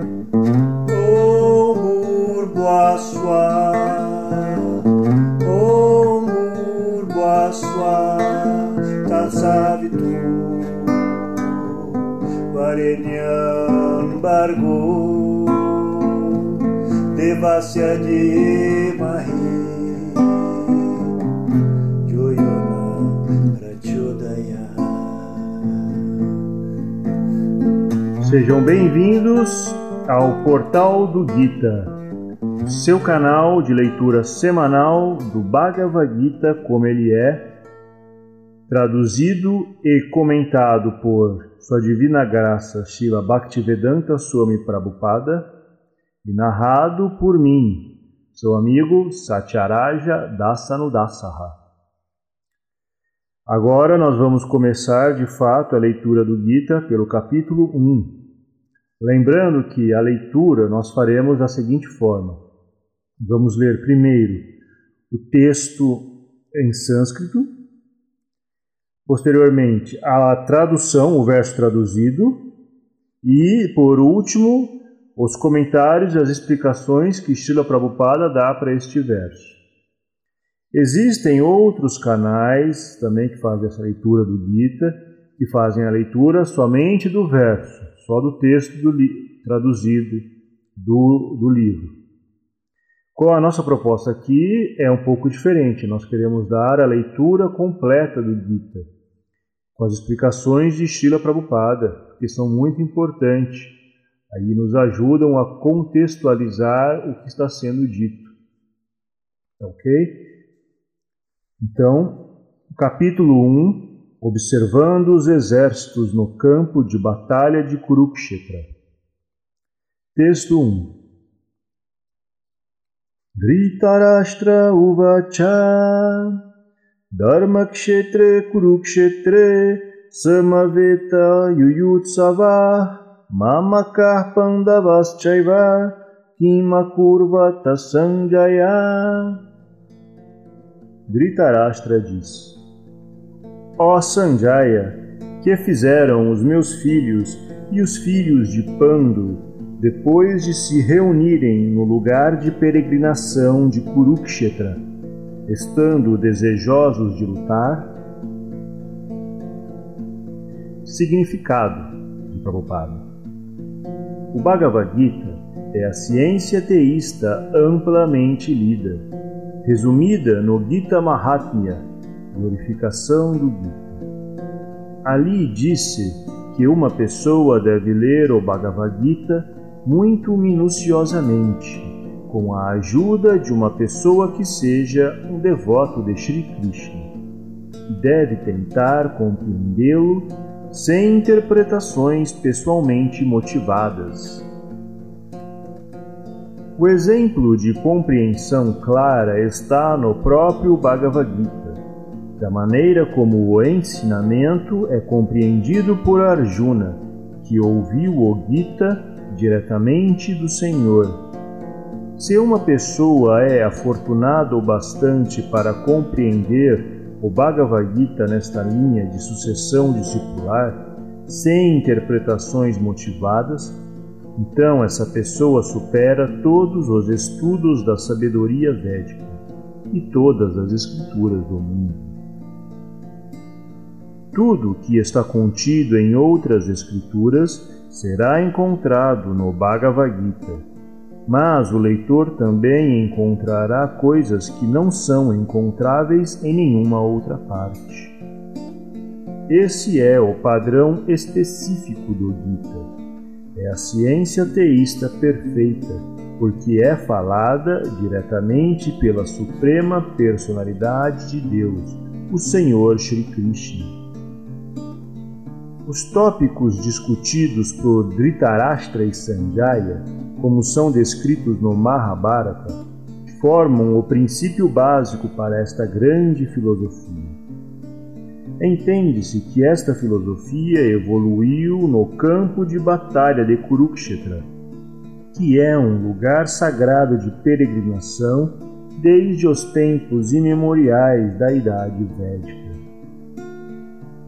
O Murboaçua, O Murboaçua, Tasavitu, Varenyan Bargo, Devasya de Mahi. Sejam bem-vindos ao Portal do Gita, seu canal de leitura semanal do Bhagavad Gita como ele é, traduzido e comentado por Sua Divina Graça Srila Bhaktivedanta Swami Prabhupada e narrado por mim, seu amigo Satyaraja Dasanudasaha. Agora nós vamos começar de fato a leitura do Gita pelo capítulo 1. Lembrando que a leitura nós faremos da seguinte forma: vamos ler primeiro o texto em sânscrito, posteriormente a tradução, o verso traduzido, e por último os comentários e as explicações que Srila Prabhupada dá para este verso. Existem outros canais também que fazem essa leitura do Gita, que fazem a leitura somente do verso só do texto do traduzido do, do livro. Com a nossa proposta aqui é um pouco diferente. Nós queremos dar a leitura completa do Gita, com as explicações de Srila Prabhupada, que são muito importantes. Aí nos ajudam a contextualizar o que está sendo dito. Ok? Então, capítulo 1 observando os exércitos no campo de batalha de Kurukshetra. Texto 1 Dhritarashtra Uvacha. Dharmakshetre Kurukshetre Samaveta Yuyutsava. Mamakar Pandavaschaiva Kimakurvata Sanjaya Dhritarashtra disse Ó Sanjaya, que fizeram os meus filhos e os filhos de Pando, depois de se reunirem no lugar de peregrinação de Kurukshetra, estando desejosos de lutar? Significado de Prabhupada O Bhagavad Gita é a ciência teísta amplamente lida, resumida no Gita Mahatmya, glorificação do Gita. Ali disse que uma pessoa deve ler o Bhagavad Gita muito minuciosamente, com a ajuda de uma pessoa que seja um devoto de Sri Krishna. Deve tentar compreendê-lo sem interpretações pessoalmente motivadas. O exemplo de compreensão clara está no próprio Bhagavad Gita da maneira como o ensinamento é compreendido por Arjuna, que ouviu o Gita diretamente do Senhor. Se uma pessoa é afortunada o bastante para compreender o Bhagavad Gita nesta linha de sucessão discipular, sem interpretações motivadas, então essa pessoa supera todos os estudos da sabedoria védica e todas as escrituras do mundo. Tudo que está contido em outras escrituras será encontrado no Bhagavad Gita, mas o leitor também encontrará coisas que não são encontráveis em nenhuma outra parte. Esse é o padrão específico do Gita. É a ciência teísta perfeita, porque é falada diretamente pela suprema personalidade de Deus, o Senhor Shri Krishna. Os tópicos discutidos por Dhritarashtra e Sanjaya, como são descritos no Mahabharata, formam o princípio básico para esta grande filosofia. Entende-se que esta filosofia evoluiu no campo de batalha de Kurukshetra, que é um lugar sagrado de peregrinação desde os tempos imemoriais da Idade Védica.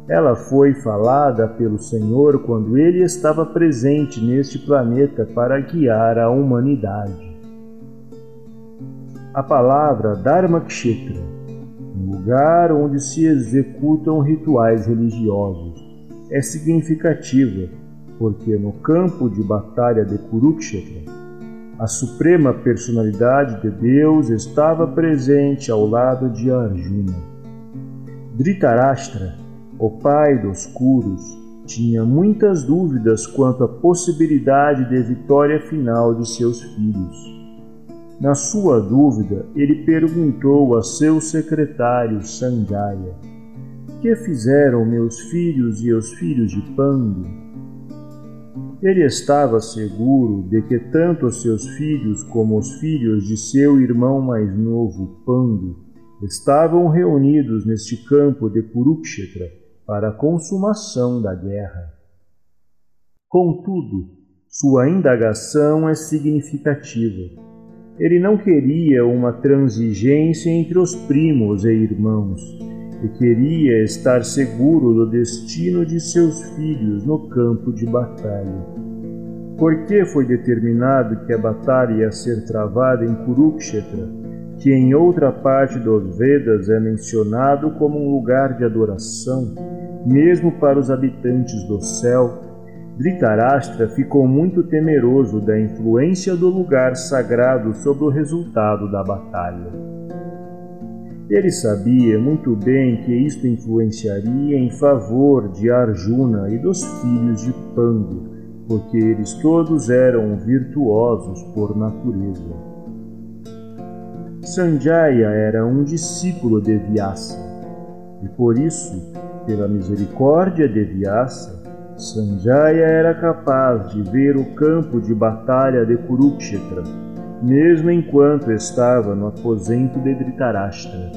Ela foi falada pelo Senhor quando ele estava presente neste planeta para guiar a humanidade. A palavra Dharmakshetra, um lugar onde se executam rituais religiosos, é significativa porque no campo de batalha de Kurukshetra, a suprema personalidade de Deus estava presente ao lado de Arjuna. Dhritarashtra, o pai dos Kurus, tinha muitas dúvidas quanto à possibilidade de vitória final de seus filhos. Na sua dúvida, ele perguntou a seu secretário Sanjaya: Que fizeram meus filhos e os filhos de Pandu? Ele estava seguro de que tanto seus filhos como os filhos de seu irmão mais novo, Pandu, estavam reunidos neste campo de Kurukshetra para a consumação da guerra. Contudo, sua indagação é significativa. Ele não queria uma transigência entre os primos e irmãos, e queria estar seguro do destino de seus filhos no campo de batalha. Por que foi determinado que a batalha ia ser travada em Kurukshetra, que em outra parte dos Vedas é mencionado como um lugar de adoração, mesmo para os habitantes do céu? Dhritarashtra ficou muito temeroso da influência do lugar sagrado sobre o resultado da batalha. Ele sabia muito bem que isto influenciaria em favor de Arjuna e dos filhos de Pandu, porque eles todos eram virtuosos por natureza. Sanjaya era um discípulo de Vyasa, e por isso, pela misericórdia de Vyasa, Sanjaya era capaz de ver o campo de batalha de Kurukshetra mesmo enquanto estava no aposento de Dhritarashtra.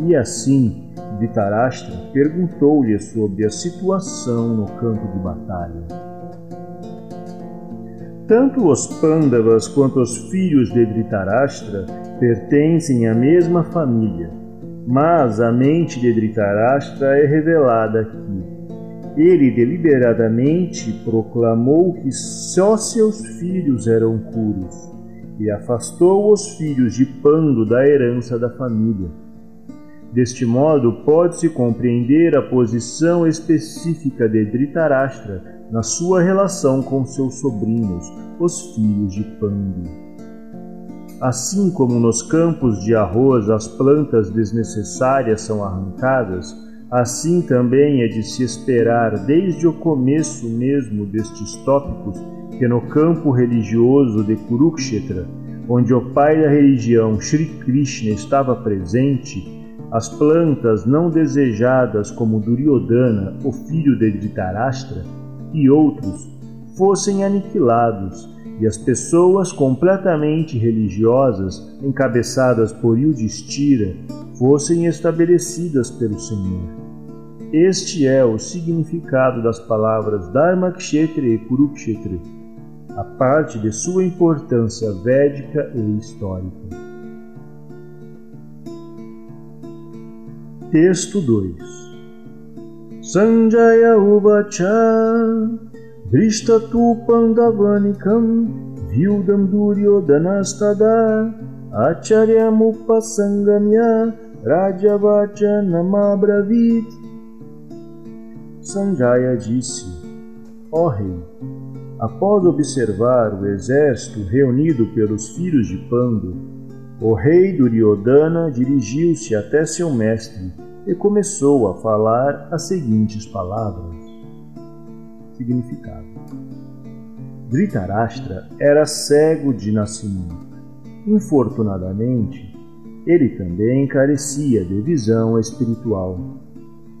E assim, Dhritarashtra perguntou-lhe sobre a situação no campo de batalha. Tanto os Pandavas quanto os filhos de Dhritarashtra pertencem à mesma família, mas a mente de Dhritarashtra é revelada aqui ele deliberadamente proclamou que só seus filhos eram puros e afastou os filhos de Pando da herança da família. Deste modo, pode-se compreender a posição específica de Dhritarashtra na sua relação com seus sobrinhos, os filhos de Pando. Assim como nos campos de arroz as plantas desnecessárias são arrancadas, assim também é de se esperar desde o começo mesmo destes tópicos que no campo religioso de Kurukshetra, onde o pai da religião Sri Krishna estava presente, as plantas não desejadas como Duryodhana, o filho de Dhritarashtra, e outros fossem aniquilados e as pessoas completamente religiosas, encabeçadas por Yudhishthira, fossem estabelecidas pelo Senhor. Este é o significado das palavras Dharmakshetra e Kurukshetra, a parte de sua importância védica e histórica. Texto 2 Sanjaya Uvacha Drishtatu Pandavanikam Vyudam Duryodanastada Acharyamupasangamya Rajavacha Namabravit Sanjaya disse, ó oh, rei, Após observar o exército reunido pelos filhos de Pando, o rei Duryodhana dirigiu-se até seu mestre e começou a falar as seguintes palavras. Significado: Dhritarashtra era cego de nascimento. Infortunadamente, ele também carecia de visão espiritual.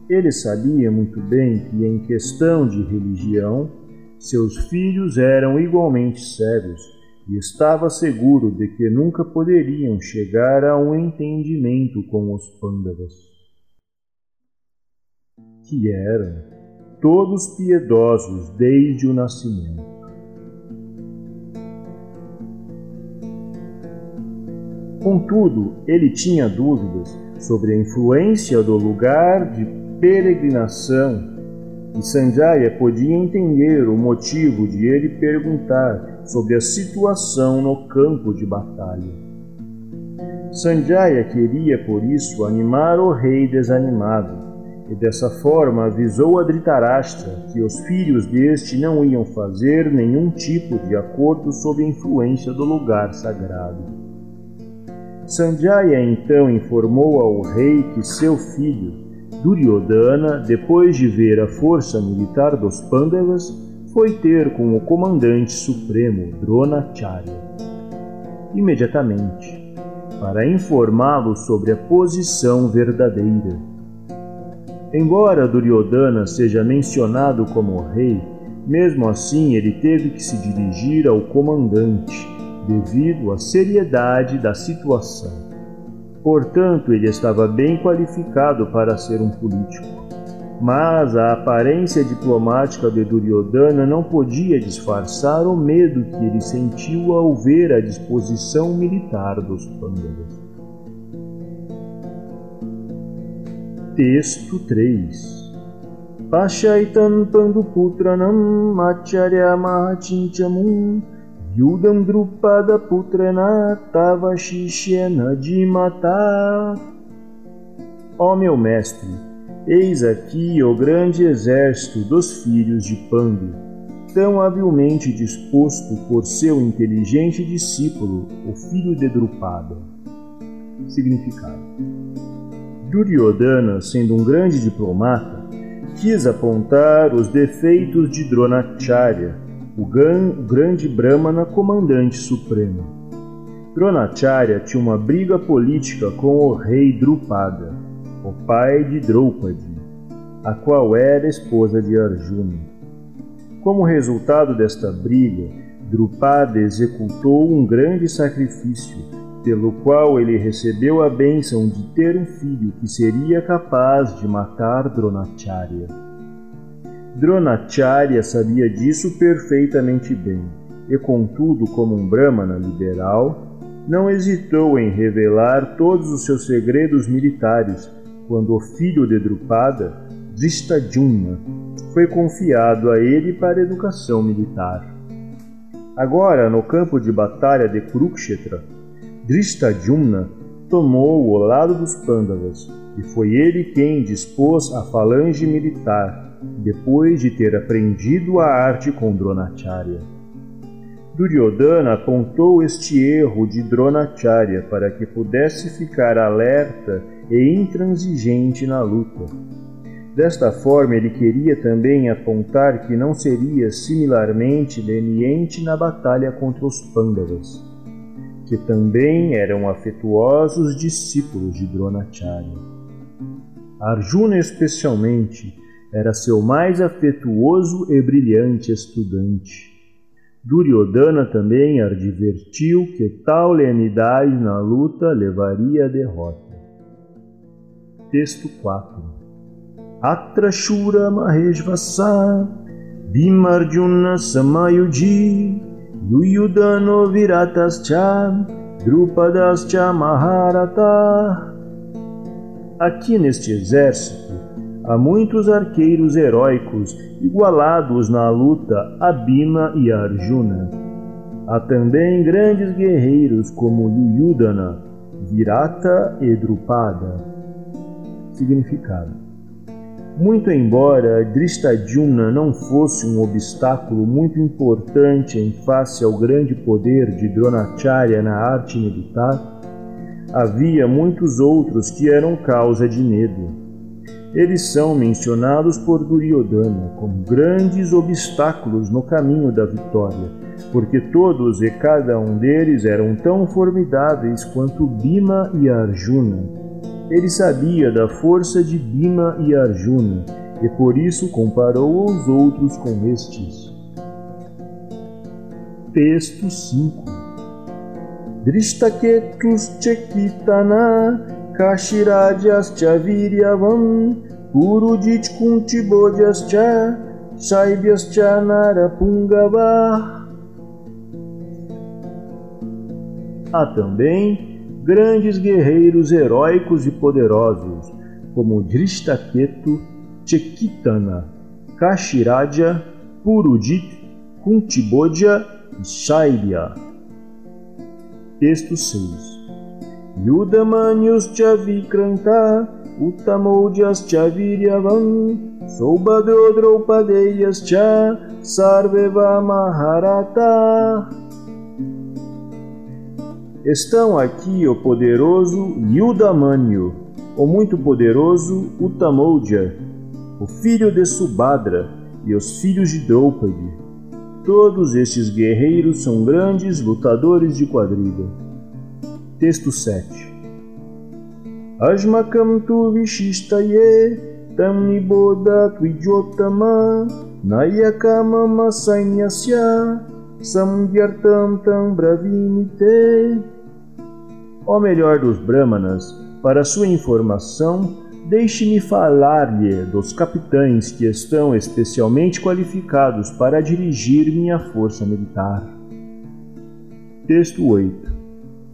Ele sabia muito bem que, em questão de religião, seus filhos eram igualmente cegos e estava seguro de que nunca poderiam chegar a um entendimento com os Pandavas, que eram todos piedosos desde o nascimento. Contudo, ele tinha dúvidas sobre a influência do lugar de peregrinação e Sanjaya podia entender o motivo de ele perguntar sobre a situação no campo de batalha. Sanjaya queria, por isso, animar o rei desanimado, e dessa forma avisou a Dhritarashtra que os filhos deste não iam fazer nenhum tipo de acordo sob a influência do lugar sagrado. Sanjaya então informou ao rei que seu filho, Duryodhana, depois de ver a força militar dos Pandavas, foi ter com o comandante supremo Dronacharya. Imediatamente, para informá-lo sobre a posição verdadeira. Embora Duryodhana seja mencionado como rei, mesmo assim ele teve que se dirigir ao comandante, devido à seriedade da situação. Portanto, ele estava bem qualificado para ser um político. Mas a aparência diplomática de Duryodhana não podia disfarçar o medo que ele sentiu ao ver a disposição militar dos Pandavas. Texto 3 Pashaitan Panduputranam Acharya Mahachinchamum Yudam Drupada Putrana Tava de matar. Ó meu mestre, eis aqui o grande exército dos filhos de Pandu, tão habilmente disposto por seu inteligente discípulo, o filho de Drupada. Significado Duryodhana, sendo um grande diplomata, quis apontar os defeitos de Dronacharya o, grande Brahmana comandante supremo. Dronacharya tinha uma briga política com o rei Drupada, o pai de Draupadi, a qual era esposa de Arjuna. Como resultado desta briga, Drupada executou um grande sacrifício, pelo qual ele recebeu a bênção de ter um filho que seria capaz de matar Dronacharya. Dronacharya sabia disso perfeitamente bem, e contudo, como um brahmana liberal, não hesitou em revelar todos os seus segredos militares quando o filho de Drupada, Drishtadyumna, foi confiado a ele para a educação militar. Agora, no campo de batalha de Kurukshetra, Drishtadyumna tomou o lado dos Pandavas, e foi ele quem dispôs a falange militar depois de ter aprendido a arte com Dronacharya. Duryodhana apontou este erro de Dronacharya para que pudesse ficar alerta e intransigente na luta. Desta forma, ele queria também apontar que não seria similarmente leniente na batalha contra os Pandavas, que também eram afetuosos discípulos de Dronacharya. Arjuna, especialmente, era seu mais afetuoso e brilhante estudante. Duryodhana também advertiu que tal lenidade na luta levaria à derrota. Texto 4 Atrashura Maheshvasa Bhimarjuna Samayuji Yuyudano Viratascha Drupadascha Maharata Aqui neste exército Há muitos arqueiros heróicos igualados na luta a Bhima e Arjuna. Há também grandes guerreiros como Yuyudana, Virata e Drupada. Significado Muito embora Drishtadyumna não fosse um obstáculo muito importante em face ao grande poder de Dronacharya na arte militar, havia muitos outros que eram causa de medo. Eles são mencionados por Duryodhana como grandes obstáculos no caminho da vitória, porque todos e cada um deles eram tão formidáveis quanto Bhima e Arjuna. Ele sabia da força de Bhima e Arjuna e por isso comparou os outros com estes. Texto 5 Drishtaketus Chekitana Kashiradyascha Viryavam Purudit Kuntibodyascha Saibyascha Narapungava Há também grandes guerreiros heróicos e poderosos, como Drishtaketu, Chekitana, Kashiraja, Purudit, Kuntibodya e Shailya. Texto 6 Yudamanyus Chavikranta Uttamodyas Chaviryavam Soubhadro Draupadeyas Cha Sarveva Maharata Estão aqui o poderoso Yudamanyu, o muito poderoso Uttamodya, o filho de Subhadra e os filhos de Draupadi. Todos estes guerreiros são grandes lutadores de quadriga. Texto 7 Ajmakam tu vishistaye tam niboda twijotama nayakama sainyasya samgyartam tam bravimite Ó melhor dos Brahmanas, para sua informação, deixe-me falar-lhe dos capitães que estão especialmente qualificados para dirigir minha força militar. Texto 8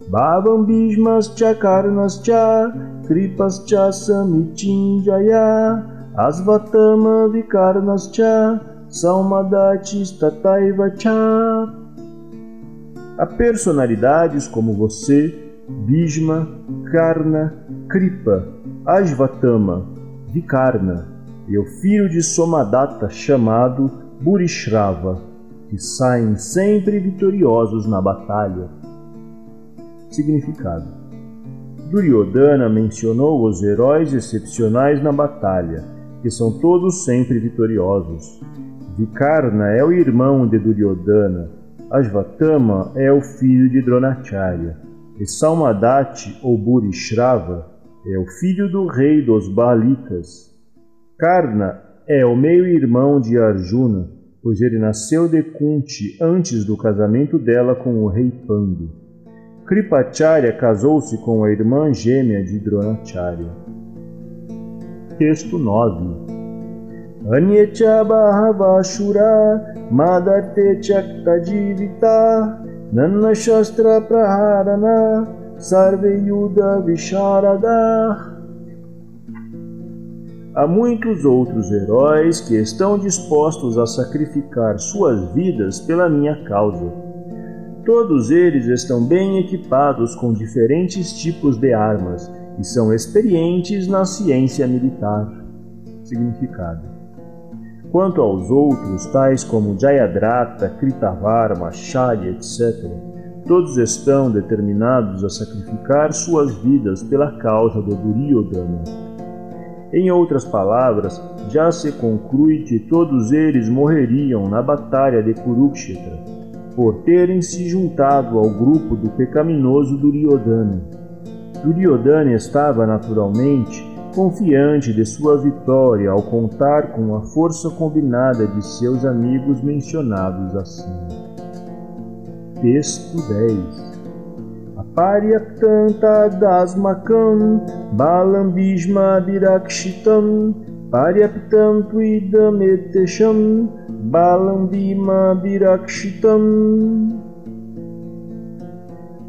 Bhavam Bhishmascha Karnascha Kripascha Samichinjaya Asvatama Vikarnascha Salmadatis Tataivacha Há personalidades como você Bhishma, Karna, Kripa, Ajvatama, Vikarna e o filho de Somadatta chamado Burishrava, que saem sempre vitoriosos na batalha. Significado Duryodhana mencionou os heróis excepcionais na batalha, que são todos sempre vitoriosos. Vikarna é o irmão de Duryodhana, Ajvatama é o filho de Dronacharya e Salmadati ou Burishrava, é o filho do rei dos Balitas. Karna é o meio-irmão de Arjuna, pois ele nasceu de Kunti antes do casamento dela com o rei Pandu. Kripacharya casou-se com a irmã gêmea de Dronacharya. Texto 9 Anyecha Bhahavashura Madarte Chakta Jivita नन्नशस्त्रप्रहारन सर्वे visharada, Há muitos outros heróis que estão dispostos a sacrificar suas vidas pela minha causa. Todos eles estão bem equipados com diferentes tipos de armas e são experientes na ciência militar. Significado: Quanto aos outros, tais como Jayadratha, Kritavarma, Shalya, etc., todos estão determinados a sacrificar suas vidas pela causa do Duryodhana. Em outras palavras, já se conclui que todos eles morreriam na batalha de Kurukshetra, por terem se juntado ao grupo do pecaminoso Duryodhana. Duryodhana estava naturalmente confiante de sua vitória ao contar com a força combinada de seus amigos mencionados acima. Texto 10 Aparyaptanta dasmakam balam bhishma dirakshitam paryaptam tuidametesham balam bhima dirakshitam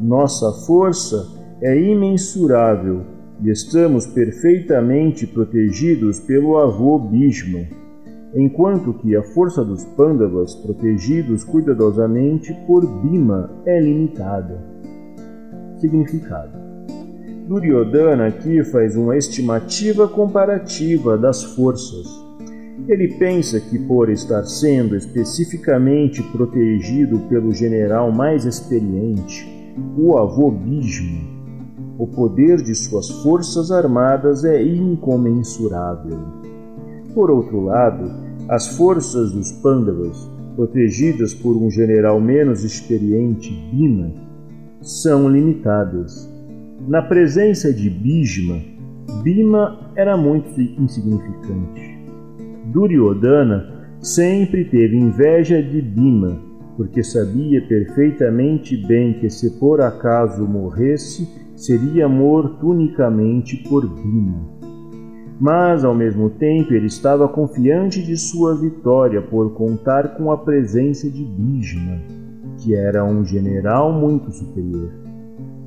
Nossa força é imensurável e estamos perfeitamente protegidos pelo avô Bhishma, enquanto que a força dos Pandavas, protegidos cuidadosamente por Bhima, é limitada. Significado Duryodhana aqui faz uma estimativa comparativa das forças. Ele pensa que, por estar sendo especificamente protegido pelo general mais experiente, o avô Bhishma, o poder de suas forças armadas é incomensurável. Por outro lado, as forças dos Pandavas, protegidas por um general menos experiente, Bhima, são limitadas. Na presença de Bhishma, Bhima era muito insignificante. Duryodhana sempre teve inveja de Bhima, porque sabia perfeitamente bem que se por acaso morresse, seria morto unicamente por Bima. Mas, ao mesmo tempo, ele estava confiante de sua vitória por contar com a presença de Bhishma, que era um general muito superior.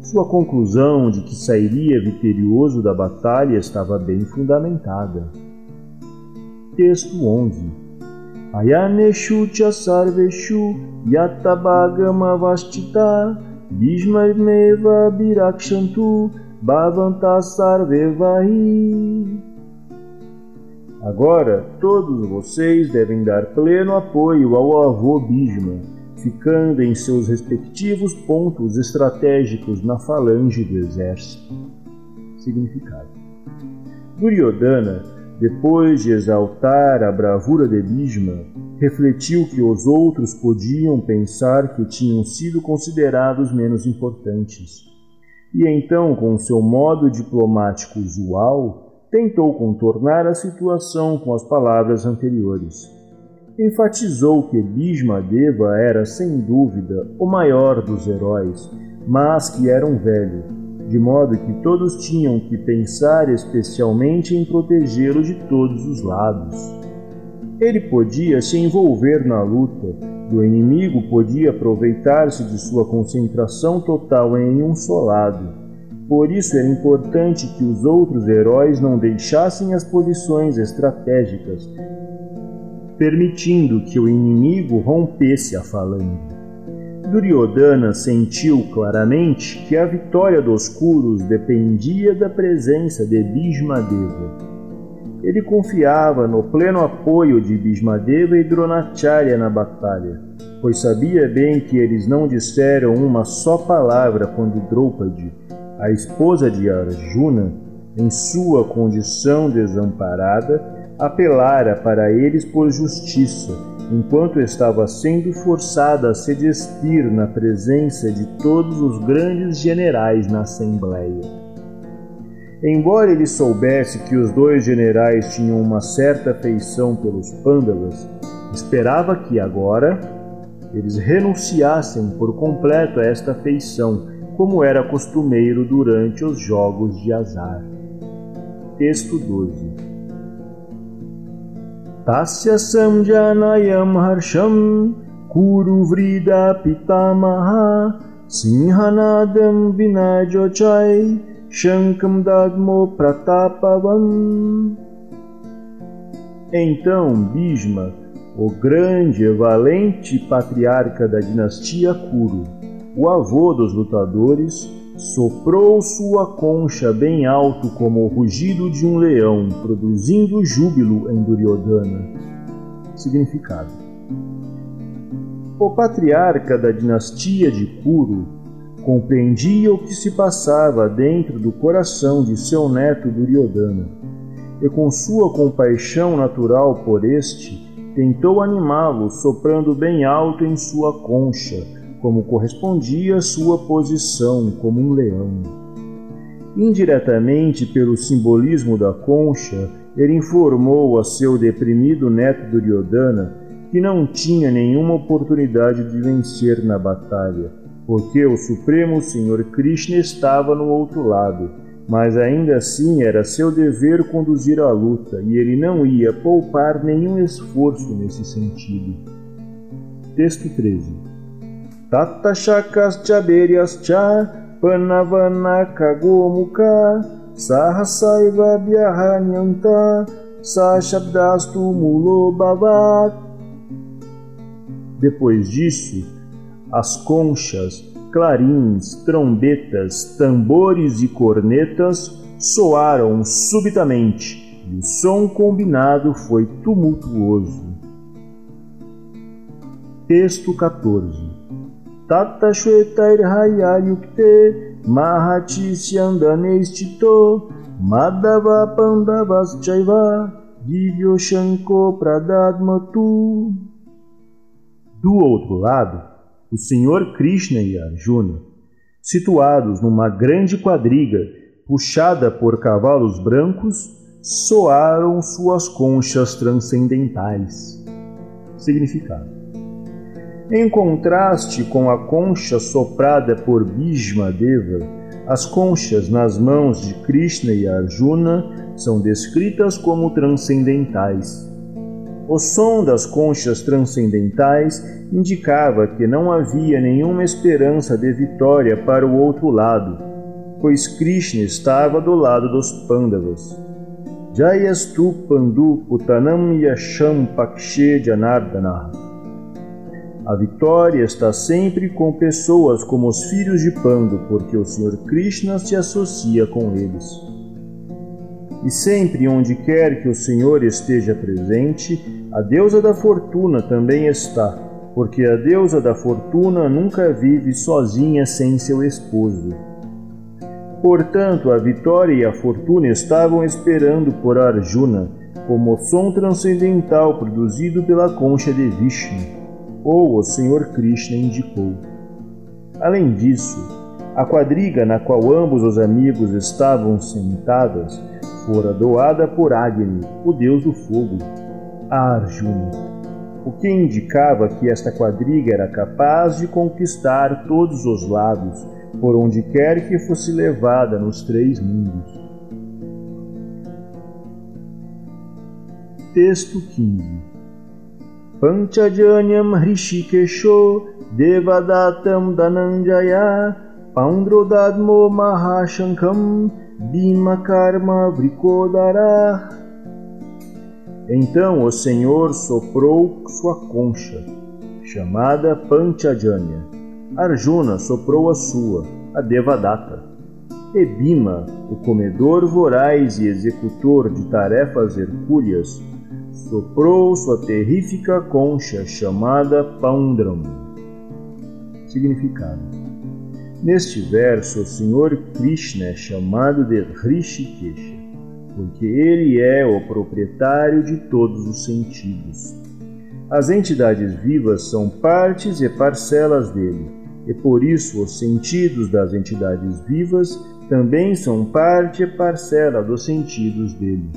Sua conclusão de que sairia vitorioso da batalha estava bem fundamentada. Texto 11. Ayaneshu cha sarveshu yatabagama vastita Bhishmarmeva birakshantu bhavanta sarvevahi Agora, todos vocês devem dar pleno apoio ao avô Bhishma, ficando em seus respectivos pontos estratégicos na falange do exército. Significado: Duryodhana, depois de exaltar a bravura de Bhishma, refletiu que os outros podiam pensar que tinham sido considerados menos importantes. E então, com seu modo diplomático usual, tentou contornar a situação com as palavras anteriores. Enfatizou que Bhishmadeva era, sem dúvida, o maior dos heróis, mas que era um velho, de modo que todos tinham que pensar especialmente em protegê-lo de todos os lados. Ele podia se envolver na luta, o inimigo podia aproveitar-se de sua concentração total em um só lado por isso era importante que os outros heróis não deixassem as posições estratégicas, permitindo que o inimigo rompesse a falange. Duryodhana sentiu claramente que a vitória dos Kuros dependia da presença de Bhishmadeva. Ele confiava no pleno apoio de Bhishmadeva e Dronacharya na batalha, pois sabia bem que eles não disseram uma só palavra quando Draupadi a esposa de Arjuna, em sua condição desamparada, apelara para eles por justiça, enquanto estava sendo forçada a se despir na presença de todos os grandes generais na Assembleia. Embora ele soubesse que os dois generais tinham uma certa afeição pelos Pandavas, esperava que agora eles renunciassem por completo a esta afeição como era costumeiro durante os jogos de azar. Texto 12 Tasya samjanayam harsham kuru vrida pitamaha sinhanadam vinajochai shankam dadmo pratapavam Então Bhishma, o grande e valente patriarca da dinastia Kuru, o avô dos lutadores, soprou sua concha bem alto como o rugido de um leão, produzindo júbilo em Duryodhana. Significado: O patriarca da dinastia de Kuru compreendia o que se passava dentro do coração de seu neto Duryodhana, e com sua compaixão natural por este, tentou animá-lo soprando bem alto em sua concha como correspondia sua posição como um leão. Indiretamente, pelo simbolismo da concha, ele informou a seu deprimido neto Duryodhana que não tinha nenhuma oportunidade de vencer na batalha, porque o Supremo Senhor Krishna estava no outro lado, mas ainda assim era seu dever conduzir a luta e ele não ia poupar nenhum esforço nesse sentido. Texto 13 Tattashakascha Beryascha Panavanaka Gomuka Sahasaiva Vyahanyanta Sashabdastu Mulo Bhavat Depois disso, as conchas, clarins, trombetas, tambores e cornetas soaram subitamente e o som combinado foi tumultuoso. Texto 14 Tata Shvetairhayayukte Mahachisyandhanestito Madhava Pandavaschaiva Divyo Shanko Pradadmatu Do outro lado, o Senhor Krishna e Arjuna, situados numa grande quadriga puxada por cavalos brancos, soaram suas conchas transcendentais. Significado em contraste com a concha soprada por Bhishma Deva, as conchas nas mãos de Krishna e Arjuna são descritas como transcendentais. O som das conchas transcendentais indicava que não havia nenhuma esperança de vitória para o outro lado, pois Krishna estava do lado dos Pandavas. Jayastu Pandu Putanam Yasham Pakshe Janardana. A vitória está sempre com pessoas como os filhos de Pandu, porque o Senhor Krishna se associa com eles. E sempre onde quer que o Senhor esteja presente, a deusa da fortuna também está porque a deusa da fortuna nunca vive sozinha sem seu esposo. Portanto, a vitória e a fortuna estavam esperando por Arjuna, como som transcendental produzido pela concha de Vishnu, ou o Senhor Krishna indicou. Além disso, a quadriga na qual ambos os amigos estavam sentadas fora doada por Agni, o deus do fogo, a Arjuna o que indicava que esta quadriga era capaz de conquistar todos os lados, por onde quer que fosse levada nos três mundos. Texto 15 Panchajanyam Hrishikesho Devadatam Dananjaya Pandrodadmo Mahashankam Bhima Karma Vrikodara então o Senhor soprou sua concha, chamada Panchajanya. Arjuna soprou a sua, a Devadatta. E Bhima, o comedor voraz e executor de tarefas hercúleas, soprou sua terrífica concha chamada Paundram. Significado: Neste verso, o Senhor Krishna é chamado de Rishikesha porque ele é o proprietário de todos os sentidos. As entidades vivas são partes e parcelas dele, e por isso os sentidos das entidades vivas também são parte e parcela dos sentidos dele.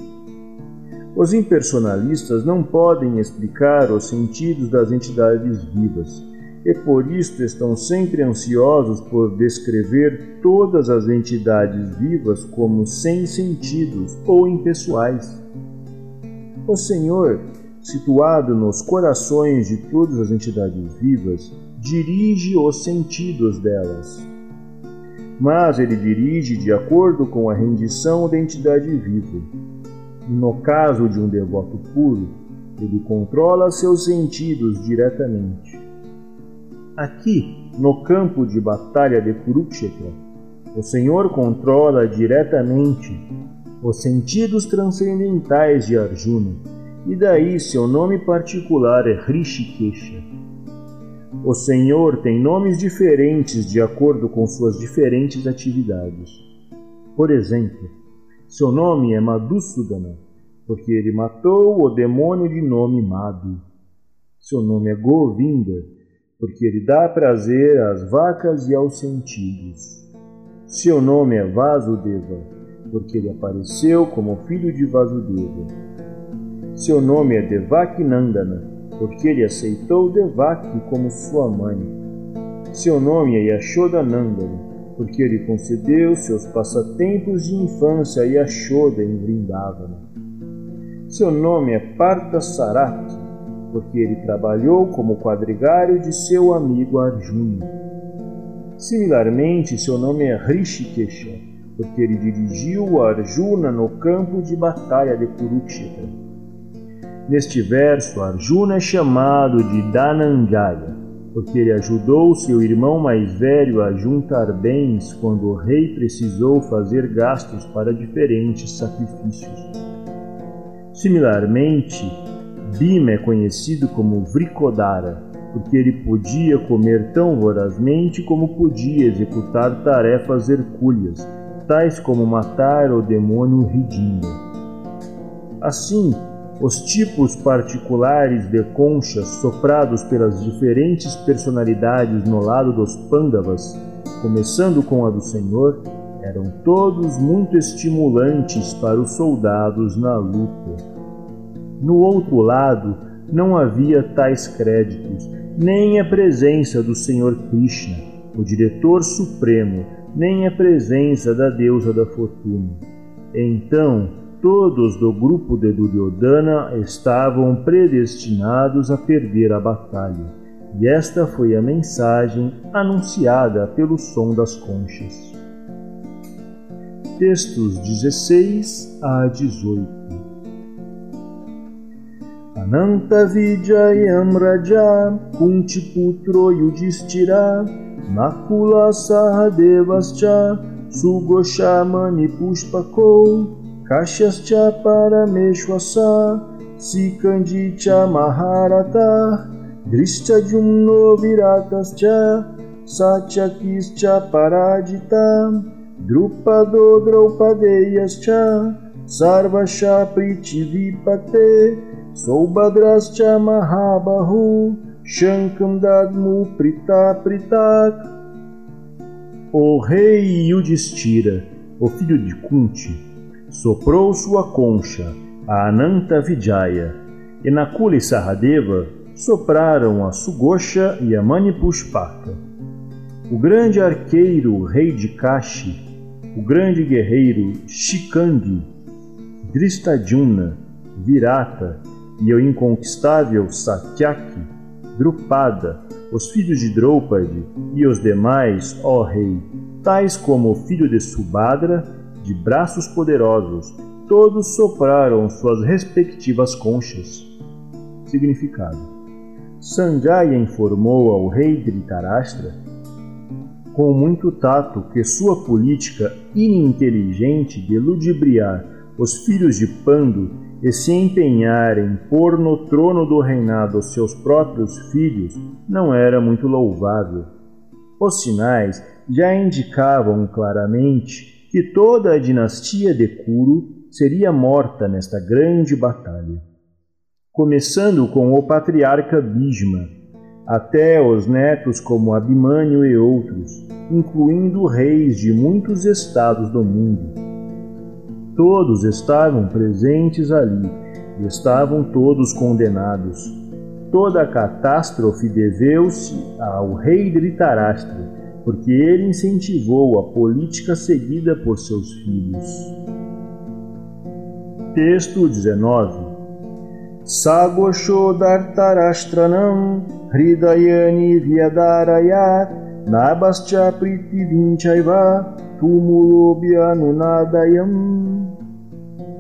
Os impersonalistas não podem explicar os sentidos das entidades vivas, e por isto estão sempre ansiosos por descrever todas as entidades vivas como sem sentidos ou impessoais. O Senhor, situado nos corações de todas as entidades vivas, dirige os sentidos delas. Mas ele dirige de acordo com a rendição da entidade viva. No caso de um devoto puro, ele controla seus sentidos diretamente. Aqui, no campo de batalha de Kurukshetra, o Senhor controla diretamente os sentidos transcendentais de Arjuna, e daí seu nome particular é Rishikesha. O Senhor tem nomes diferentes de acordo com suas diferentes atividades. Por exemplo, seu nome é Madhusudana, porque ele matou o demônio de nome Madhu. Seu nome é Govinda, porque ele dá prazer às vacas e aos sentidos. Seu nome é Vasudeva, porque ele apareceu como filho de Vasudeva. Seu nome é Devakinandana, porque ele aceitou Devaki como sua mãe. Seu nome é Yashodanandana, porque ele concedeu seus passatempos de infância a Yashoda em Vrindavana. Seu nome é Parthasarati, porque ele trabalhou como quadrigário de seu amigo Arjuna. Similarmente, seu nome é Rishikesha, porque ele dirigiu Arjuna no campo de batalha de Kurukshetra. Neste verso, Arjuna é chamado de Dananjaya, porque ele ajudou seu irmão mais velho a juntar bens quando o rei precisou fazer gastos para diferentes sacrifícios. Similarmente, Bhima é conhecido como Vrikodara, porque ele podia comer tão vorazmente como podia executar tarefas hercúleas, tais como matar o demônio Ridinda. Assim, os tipos particulares de conchas soprados pelas diferentes personalidades no lado dos Pandavas, começando com a do Senhor, eram todos muito estimulantes para os soldados na luta. No outro lado, não havia tais créditos, nem a presença do Senhor Krishna, o diretor supremo, nem a presença da deusa da fortuna. Então, todos do grupo de Duryodhana estavam predestinados a perder a batalha. E esta foi a mensagem anunciada pelo som das conchas. Textos 16 a 18 Ananta Vijayam Raja Kuntiputro Yudhishthira Nakula Sahadevascha Sugosha Pushpako Kashyascha Parameshwasa Sikandicha Maharata Drishtajumno Viratascha Satyakischa Paradita Drupado Draupadeyascha Sarvasha Pritivipate Soubhadrascha Mahabahu Shankam Dadmu Prita Pritak O rei Yudhishthira, o filho de Kunti, soprou sua concha, a Ananta Vijaya, e Nakula Saradeva sopraram a Sugosha e a Manipushpaka. O grande arqueiro rei de Kashi o grande guerreiro Shikandi, Dristadjumna, Virata e o inconquistável Satyaki, Drupada, os filhos de Draupadi e os demais, ó rei, tais como o filho de Subhadra, de braços poderosos, todos sopraram suas respectivas conchas. Significado: Sanjaya informou ao rei Dhritarashtra com muito tato que sua política ininteligente de ludibriar os filhos de Pando e se empenhar em pôr no trono do reinado os seus próprios filhos não era muito louvável. Os sinais já indicavam claramente que toda a dinastia de Kuru seria morta nesta grande batalha. Começando com o patriarca Bhishma, até os netos como Abimânio e outros, incluindo reis de muitos estados do mundo. Todos estavam presentes ali e estavam todos condenados. Toda a catástrofe deveu-se ao rei Dhritarashtra, porque ele incentivou a política seguida por seus filhos. Texto 19 Sagoshodartarashtranam Hridayani Vyadarayat Nabascha Pritivinchaiva Tumulobhyanunadayam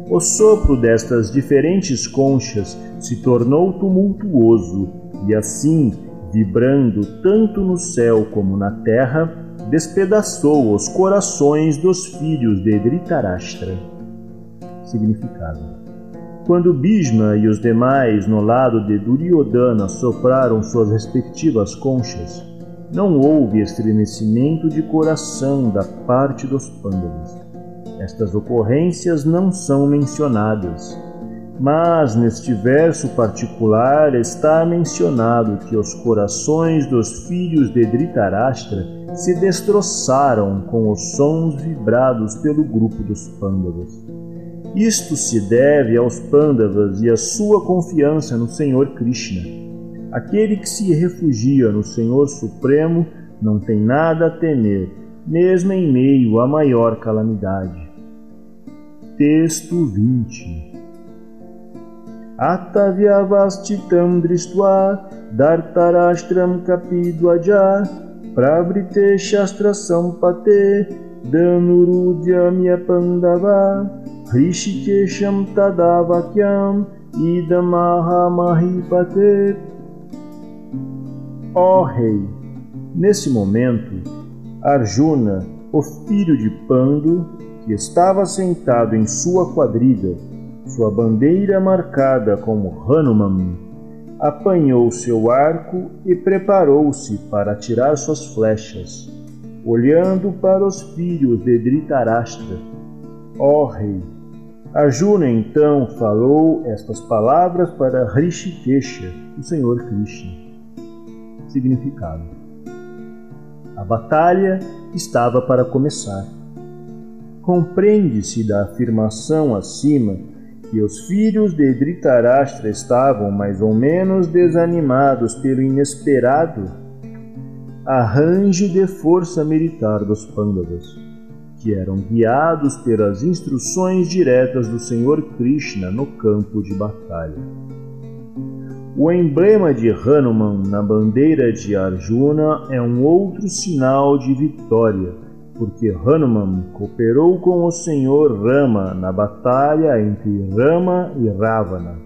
O sopro destas diferentes conchas se tornou tumultuoso e assim, vibrando tanto no céu como na terra, despedaçou os corações dos filhos de Dhritarashtra. Significado quando Bhishma e os demais no lado de Duryodhana sopraram suas respectivas conchas, não houve estremecimento de coração da parte dos Pandavas. Estas ocorrências não são mencionadas, mas neste verso particular está mencionado que os corações dos filhos de Dhritarashtra se destroçaram com os sons vibrados pelo grupo dos Pandavas. Isto se deve aos Pandavas e à sua confiança no Senhor Krishna. Aquele que se refugia no Senhor Supremo não tem nada a temer, mesmo em meio à maior calamidade. Texto 20 Atavyavastitam dristva dartarashtram kapidvaja pravrite shastra sampate danurudhyamya pandava Hrishikesham tadavakyam idamaha mahipate. Ó Rei, nesse momento, Arjuna, o filho de Pando, que estava sentado em sua quadriga, sua bandeira marcada como Hanuman, apanhou seu arco e preparou-se para atirar suas flechas, olhando para os filhos de Dhritarashtra. Ó Rei, Arjuna então falou estas palavras para Rishikesha, o Senhor Krishna. Significado: A batalha estava para começar. Compreende-se da afirmação acima que os filhos de Dhritarashtra estavam mais ou menos desanimados pelo inesperado arranjo de força militar dos Pandavas que eram guiados pelas instruções diretas do Senhor Krishna no campo de batalha. O emblema de Hanuman na bandeira de Arjuna é um outro sinal de vitória, porque Hanuman cooperou com o senhor Rama na batalha entre Rama e Ravana.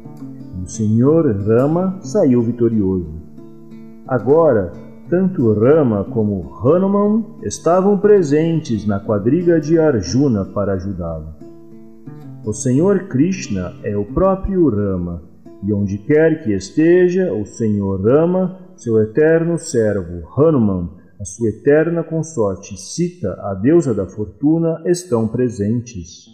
E o senhor Rama saiu vitorioso. Agora, tanto Rama como Hanuman estavam presentes na quadriga de Arjuna para ajudá-lo. O Senhor Krishna é o próprio Rama, e onde quer que esteja o Senhor Rama, seu eterno servo Hanuman, a sua eterna consorte Sita, a deusa da fortuna, estão presentes.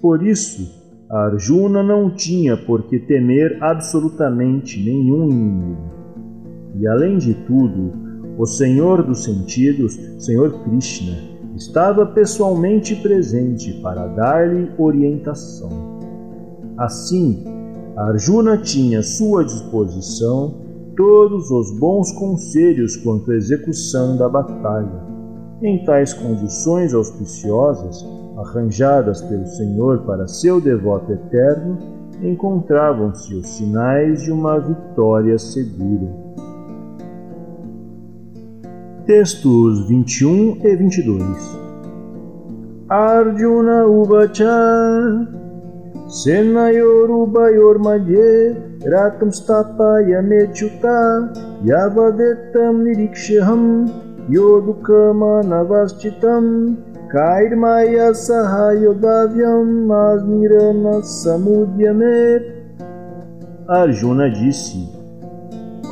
Por isso, Arjuna não tinha por que temer absolutamente nenhum inimigo. E além de tudo, o Senhor dos Sentidos, Senhor Krishna, estava pessoalmente presente para dar-lhe orientação. Assim, Arjuna tinha à sua disposição todos os bons conselhos quanto à execução da batalha. Em tais condições auspiciosas, arranjadas pelo Senhor para seu devoto eterno, encontravam-se os sinais de uma vitória segura. Textos 21 e 22 Arjuna Uvacha Senayorubayor Madhye Ratam Stapaya Mechuta Yavadetam Nirikshaham Yodukama Navastitam Kairmaya Sahayodavyam Asmirana Samudyame Arjuna disse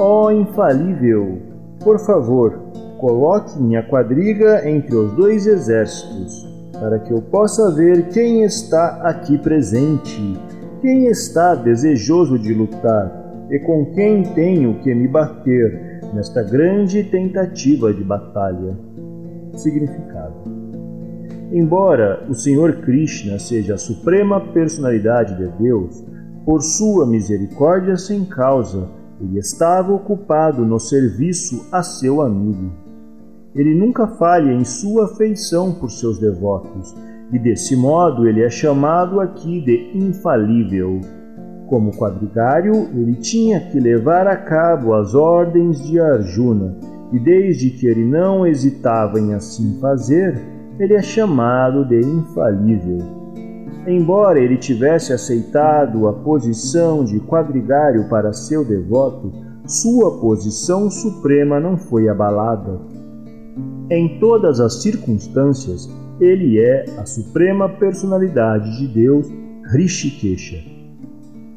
Ó infalível, por favor, Coloque minha quadriga entre os dois exércitos, para que eu possa ver quem está aqui presente, quem está desejoso de lutar e com quem tenho que me bater nesta grande tentativa de batalha. Significado: Embora o Senhor Krishna seja a suprema personalidade de Deus, por sua misericórdia sem causa, ele estava ocupado no serviço a seu amigo ele nunca falha em sua afeição por seus devotos, e desse modo ele é chamado aqui de infalível. Como quadrigário, ele tinha que levar a cabo as ordens de Arjuna, e desde que ele não hesitava em assim fazer, ele é chamado de infalível. Embora ele tivesse aceitado a posição de quadrigário para seu devoto, sua posição suprema não foi abalada. Em todas as circunstâncias, ele é a suprema personalidade de Deus, Rishikesha,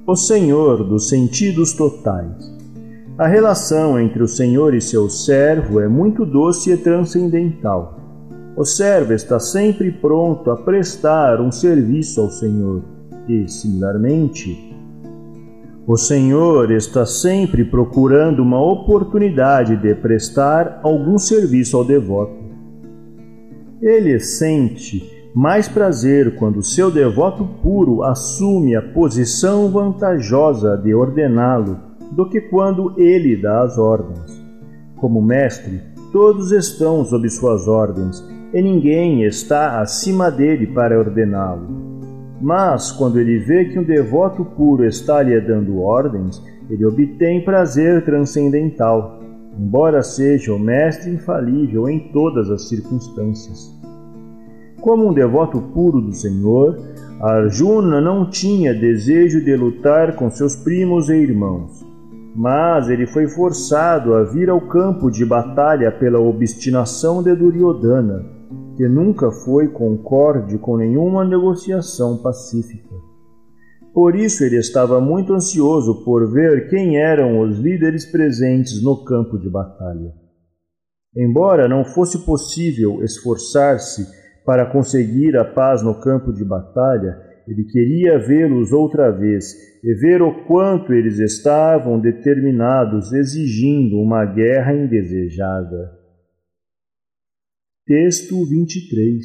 o Senhor dos sentidos totais. A relação entre o Senhor e seu servo é muito doce e transcendental. O servo está sempre pronto a prestar um serviço ao Senhor e, similarmente, o Senhor está sempre procurando uma oportunidade de prestar algum serviço ao devoto. Ele sente mais prazer quando seu devoto puro assume a posição vantajosa de ordená-lo do que quando ele dá as ordens. Como mestre, todos estão sob suas ordens e ninguém está acima dele para ordená-lo. Mas, quando ele vê que um devoto puro está lhe dando ordens, ele obtém prazer transcendental, embora seja o mestre infalível em todas as circunstâncias. Como um devoto puro do Senhor, Arjuna não tinha desejo de lutar com seus primos e irmãos, mas ele foi forçado a vir ao campo de batalha pela obstinação de Duryodhana que nunca foi concorde com nenhuma negociação pacífica. Por isso ele estava muito ansioso por ver quem eram os líderes presentes no campo de batalha. Embora não fosse possível esforçar-se para conseguir a paz no campo de batalha, ele queria vê-los outra vez e ver o quanto eles estavam determinados, exigindo uma guerra indesejada. Texto 23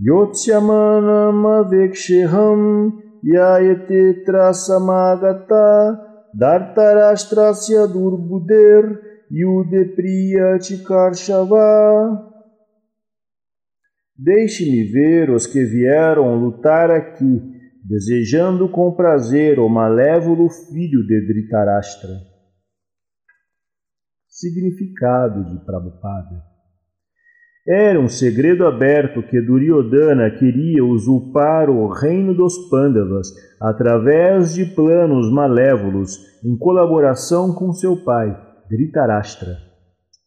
Yotsyamanamaveksheham yayate trasamagata dartarashtrasya durbuder yudepriya chikarshava Deixe-me ver os que vieram lutar aqui, desejando com prazer o malévolo filho de Dhritarashtra. Significado de Prabhupada Era um segredo aberto que Duryodhana queria usurpar o reino dos Pandavas através de planos malévolos em colaboração com seu pai, Dhritarashtra.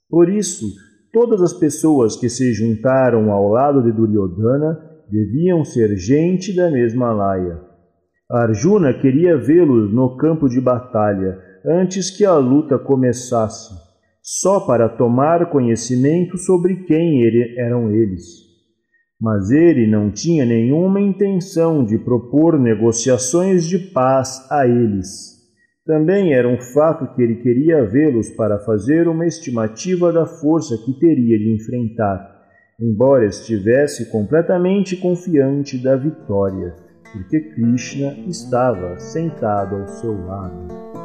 Por isso, todas as pessoas que se juntaram ao lado de Duryodhana deviam ser gente da mesma laia. Arjuna queria vê-los no campo de batalha antes que a luta começasse só para tomar conhecimento sobre quem ele, eram eles. Mas ele não tinha nenhuma intenção de propor negociações de paz a eles. Também era um fato que ele queria vê-los para fazer uma estimativa da força que teria de enfrentar, embora estivesse completamente confiante da vitória, porque Krishna estava sentado ao seu lado.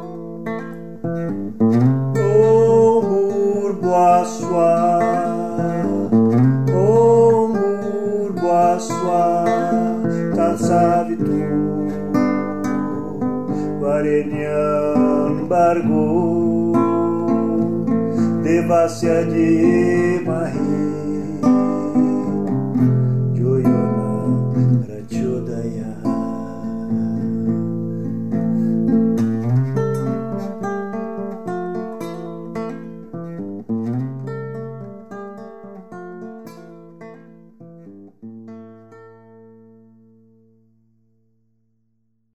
Boaswa Om Boaswa Tatsavitu Varenyam Bargo Devasya Mahi Joyona